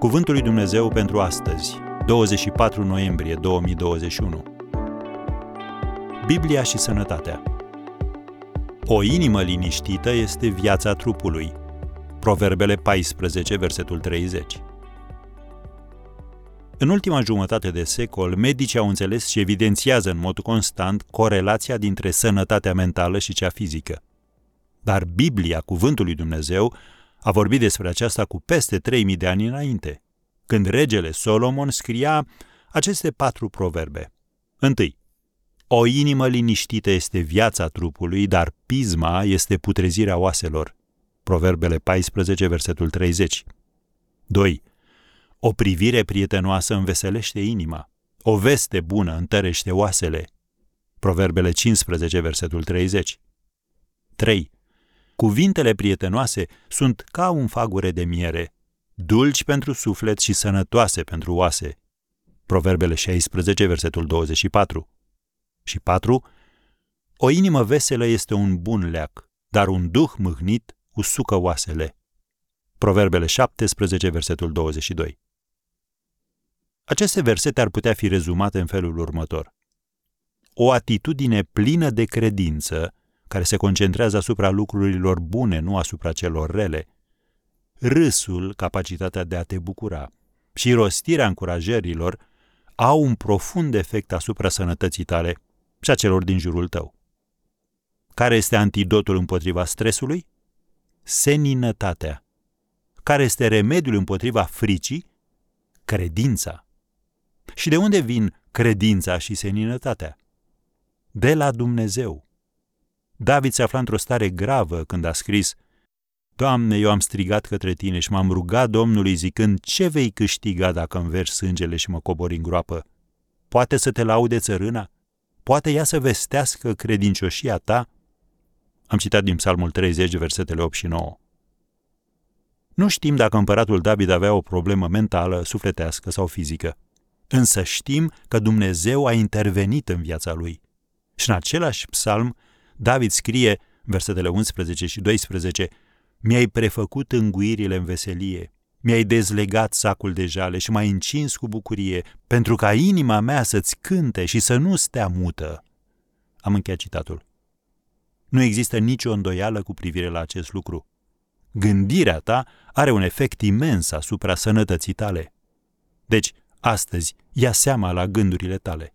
Cuvântul lui Dumnezeu pentru astăzi, 24 noiembrie 2021. Biblia și sănătatea. O inimă liniștită este viața trupului. Proverbele 14, versetul 30. În ultima jumătate de secol, medicii au înțeles și evidențiază în mod constant corelația dintre sănătatea mentală și cea fizică. Dar Biblia, cuvântul lui Dumnezeu, a vorbit despre aceasta cu peste 3000 de ani înainte, când regele Solomon scria aceste patru proverbe. Întâi, o inimă liniștită este viața trupului, dar pisma este putrezirea oaselor. Proverbele 14, versetul 30. 2. O privire prietenoasă înveselește inima. O veste bună întărește oasele. Proverbele 15, versetul 30. 3. Cuvintele prietenoase sunt ca un fagure de miere, dulci pentru suflet și sănătoase pentru oase. Proverbele 16, versetul 24. Și 4. O inimă veselă este un bun leac, dar un duh mâhnit usucă oasele. Proverbele 17, versetul 22. Aceste versete ar putea fi rezumate în felul următor. O atitudine plină de credință, care se concentrează asupra lucrurilor bune, nu asupra celor rele. Râsul, capacitatea de a te bucura, și rostirea încurajărilor au un profund efect asupra sănătății tale și a celor din jurul tău. Care este antidotul împotriva stresului? Seninătatea. Care este remediul împotriva fricii? Credința. Și de unde vin credința și seninătatea? De la Dumnezeu. David se afla într-o stare gravă când a scris Doamne, eu am strigat către tine și m-am rugat Domnului zicând, ce vei câștiga dacă îmi vergi sângele și mă cobori în groapă? Poate să te laude țărâna? Poate ea să vestească credincioșia ta? Am citat din Psalmul 30, versetele 8 și 9. Nu știm dacă împăratul David avea o problemă mentală, sufletească sau fizică. Însă știm că Dumnezeu a intervenit în viața lui. Și în același psalm, David scrie, versetele 11 și 12, Mi-ai prefăcut înguirile în veselie, mi-ai dezlegat sacul de jale și m-ai încins cu bucurie, pentru ca inima mea să-ți cânte și să nu stea mută. Am încheiat citatul. Nu există nicio îndoială cu privire la acest lucru. Gândirea ta are un efect imens asupra sănătății tale. Deci, astăzi, ia seama la gândurile tale.